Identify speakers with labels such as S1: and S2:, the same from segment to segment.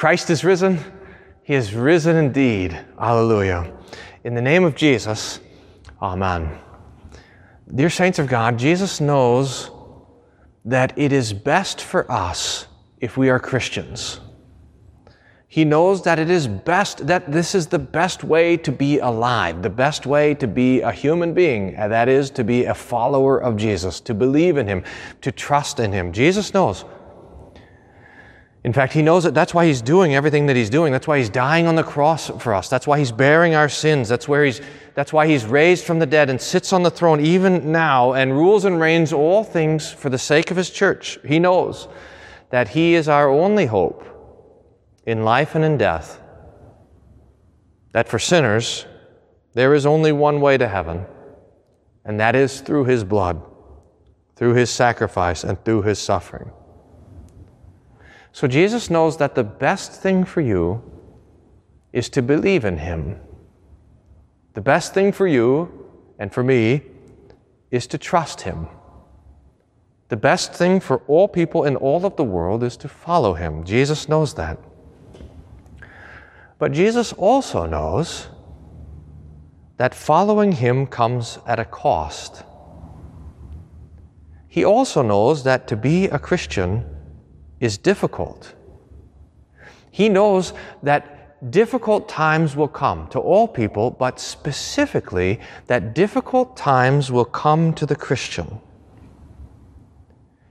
S1: Christ is risen. He is risen indeed. Hallelujah. In the name of Jesus, Amen. Dear saints of God, Jesus knows that it is best for us if we are Christians. He knows that it is best, that this is the best way to be alive, the best way to be a human being, and that is to be a follower of Jesus, to believe in Him, to trust in Him. Jesus knows. In fact, He knows that that's why He's doing everything that He's doing. That's why He's dying on the cross for us. That's why He's bearing our sins. That's where He's, that's why He's raised from the dead and sits on the throne even now and rules and reigns all things for the sake of His church. He knows that He is our only hope in life and in death. That for sinners, there is only one way to heaven, and that is through His blood, through His sacrifice, and through His suffering. So Jesus knows that the best thing for you is to believe in Him. The best thing for you and for me is to trust Him. The best thing for all people in all of the world is to follow him. Jesus knows that. But Jesus also knows that following him comes at a cost. He also knows that to be a Christian is difficult. He knows that difficult times will come to all people, but specifically that difficult times will come to the Christian.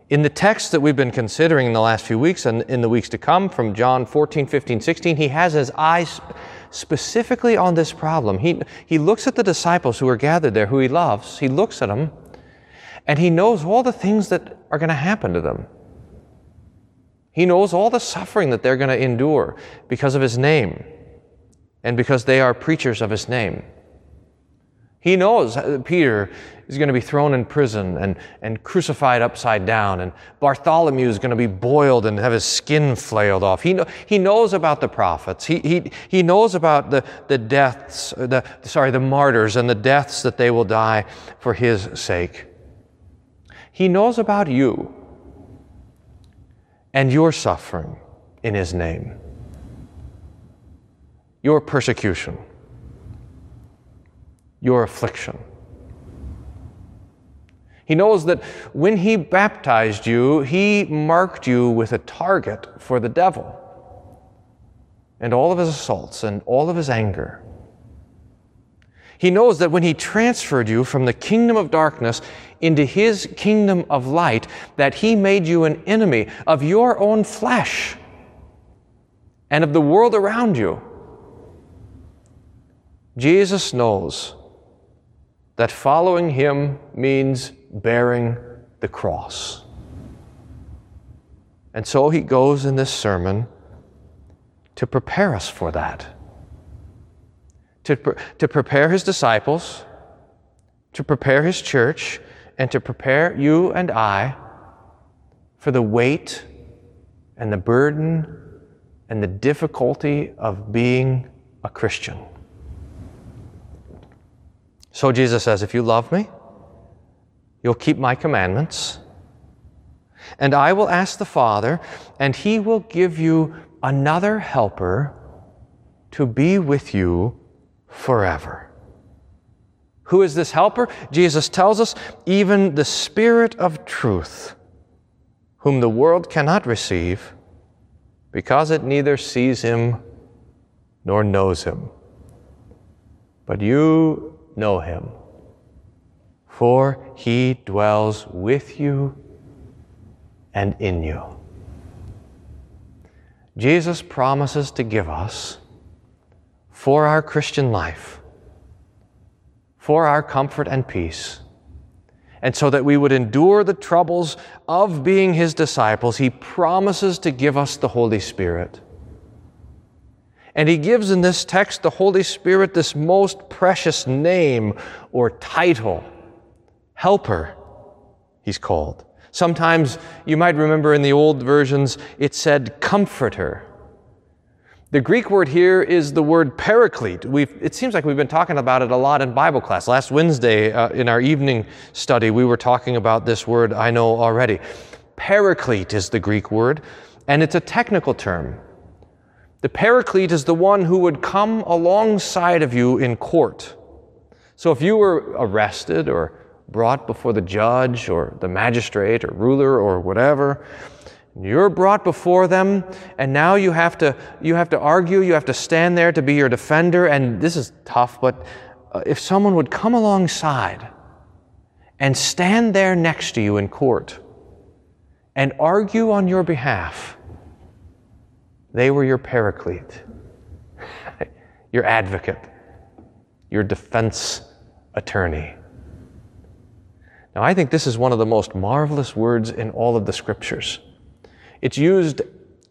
S1: In the text that we've been considering in the last few weeks and in the weeks to come from John 14, 15, 16, he has his eyes specifically on this problem. He, he looks at the disciples who are gathered there, who he loves. He looks at them, and he knows all the things that are going to happen to them. He knows all the suffering that they're going to endure because of his name and because they are preachers of his name. He knows uh, Peter is going to be thrown in prison and, and crucified upside down, and Bartholomew is going to be boiled and have his skin flailed off. He, know, he knows about the prophets. He, he, he knows about the, the deaths, uh, the, sorry, the martyrs and the deaths that they will die for his sake. He knows about you and your suffering in his name, your persecution your affliction. He knows that when He baptized you, He marked you with a target for the devil and all of his assaults and all of his anger. He knows that when He transferred you from the kingdom of darkness into His kingdom of light, that He made you an enemy of your own flesh and of the world around you. Jesus knows that following him means bearing the cross. And so he goes in this sermon to prepare us for that, to, to prepare his disciples, to prepare his church, and to prepare you and I for the weight and the burden and the difficulty of being a Christian. So Jesus says, If you love me, you'll keep my commandments. And I will ask the Father, and he will give you another helper to be with you forever. Who is this helper? Jesus tells us, even the Spirit of truth, whom the world cannot receive because it neither sees him nor knows him. But you know him, for he dwells with you and in you. Jesus promises to give us for our Christian life, for our comfort and peace. And so that we would endure the troubles of being His disciples, He promises to give us the Holy Spirit. And he gives in this text the Holy Spirit this most precious name or title Helper, he's called. Sometimes you might remember in the old versions it said Comforter. The Greek word here is the word paraclete. We've, it seems like we've been talking about it a lot in Bible class. Last Wednesday uh, in our evening study, we were talking about this word I know already. Paraclete is the Greek word, and it's a technical term. The paraclete is the one who would come alongside of you in court. So if you were arrested or brought before the judge or the magistrate or ruler or whatever, you're brought before them and now you have to you have to argue, you have to stand there to be your defender and this is tough, but uh, if someone would come alongside and stand there next to you in court and argue on your behalf, they were your paraclete, your advocate, your defense attorney. Now, I think this is one of the most marvelous words in all of the scriptures. It's used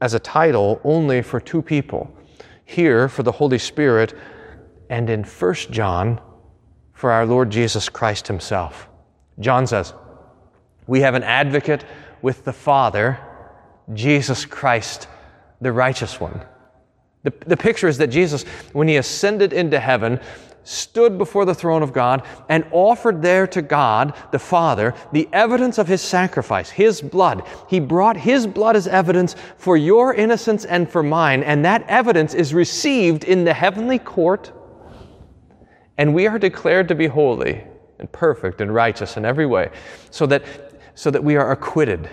S1: as a title only for two people here for the Holy Spirit, and in 1 John for our Lord Jesus Christ Himself. John says, We have an advocate with the Father, Jesus Christ the righteous one. The, the picture is that Jesus, when he ascended into heaven, stood before the throne of God and offered there to God the Father the evidence of his sacrifice, his blood. He brought his blood as evidence for your innocence and for mine, and that evidence is received in the heavenly court, and we are declared to be holy and perfect and righteous in every way, so that, so that we are acquitted,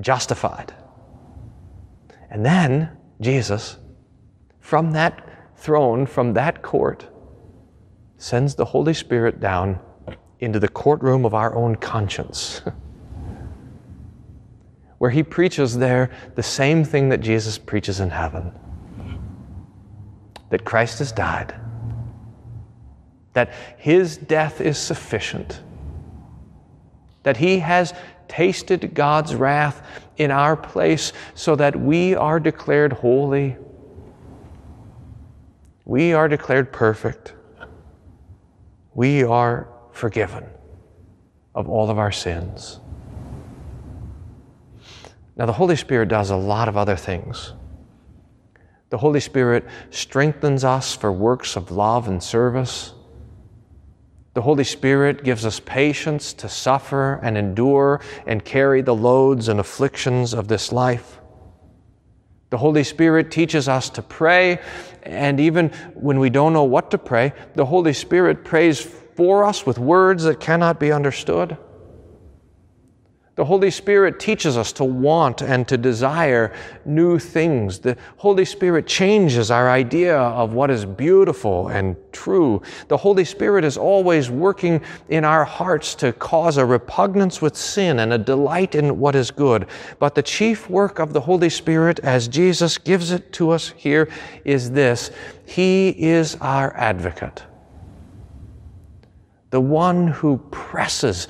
S1: justified. And then Jesus, from that throne, from that court, sends the Holy Spirit down into the courtroom of our own conscience, where he preaches there the same thing that Jesus preaches in heaven that Christ has died, that his death is sufficient, that he has tasted God's wrath in our place so that we are declared holy. We are declared perfect. We are forgiven of all of our sins. Now, the Holy Spirit does a lot of other things. The Holy Spirit strengthens us for works of love and service. The Holy Spirit gives us patience to suffer and endure and carry the loads and afflictions of this life. The Holy Spirit teaches us to pray, and even when we don't know what to pray, the Holy Spirit prays for us with words that cannot be understood. The Holy Spirit teaches us to want and to desire new things. The Holy Spirit changes our idea of what is beautiful and true. The Holy Spirit is always working in our hearts to cause a repugnance with sin and a delight in what is good. But the chief work of the Holy Spirit, as Jesus gives it to us here, is this He is our advocate, the one who presses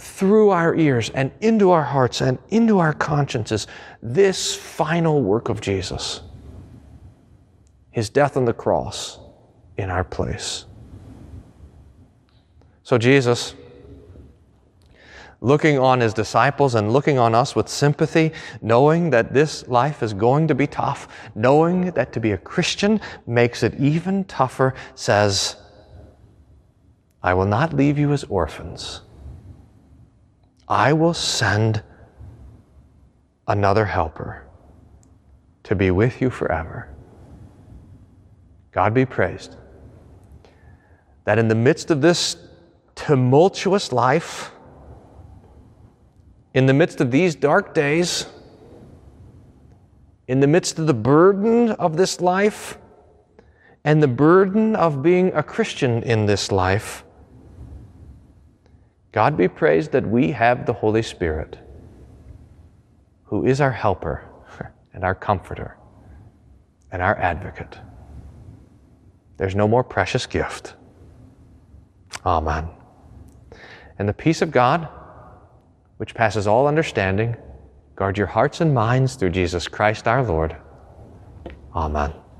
S1: through our ears and into our hearts and into our consciences this final work of Jesus his death on the cross in our place. So, Jesus, looking on his disciples and looking on us with sympathy, knowing that this life is going to be tough, knowing that to be a Christian makes it even tougher, says, I will not leave you as orphans. I will send another helper to be with you forever. God be praised that in the midst of this tumultuous life, in the midst of these dark days, in the midst of the burden of this life, and the burden of being a Christian in this life, God be praised that we have the Holy Spirit, who is our helper and our comforter and our advocate. There's no more precious gift. Amen. And the peace of God, which passes all understanding, guard your hearts and minds through Jesus Christ our Lord. Amen.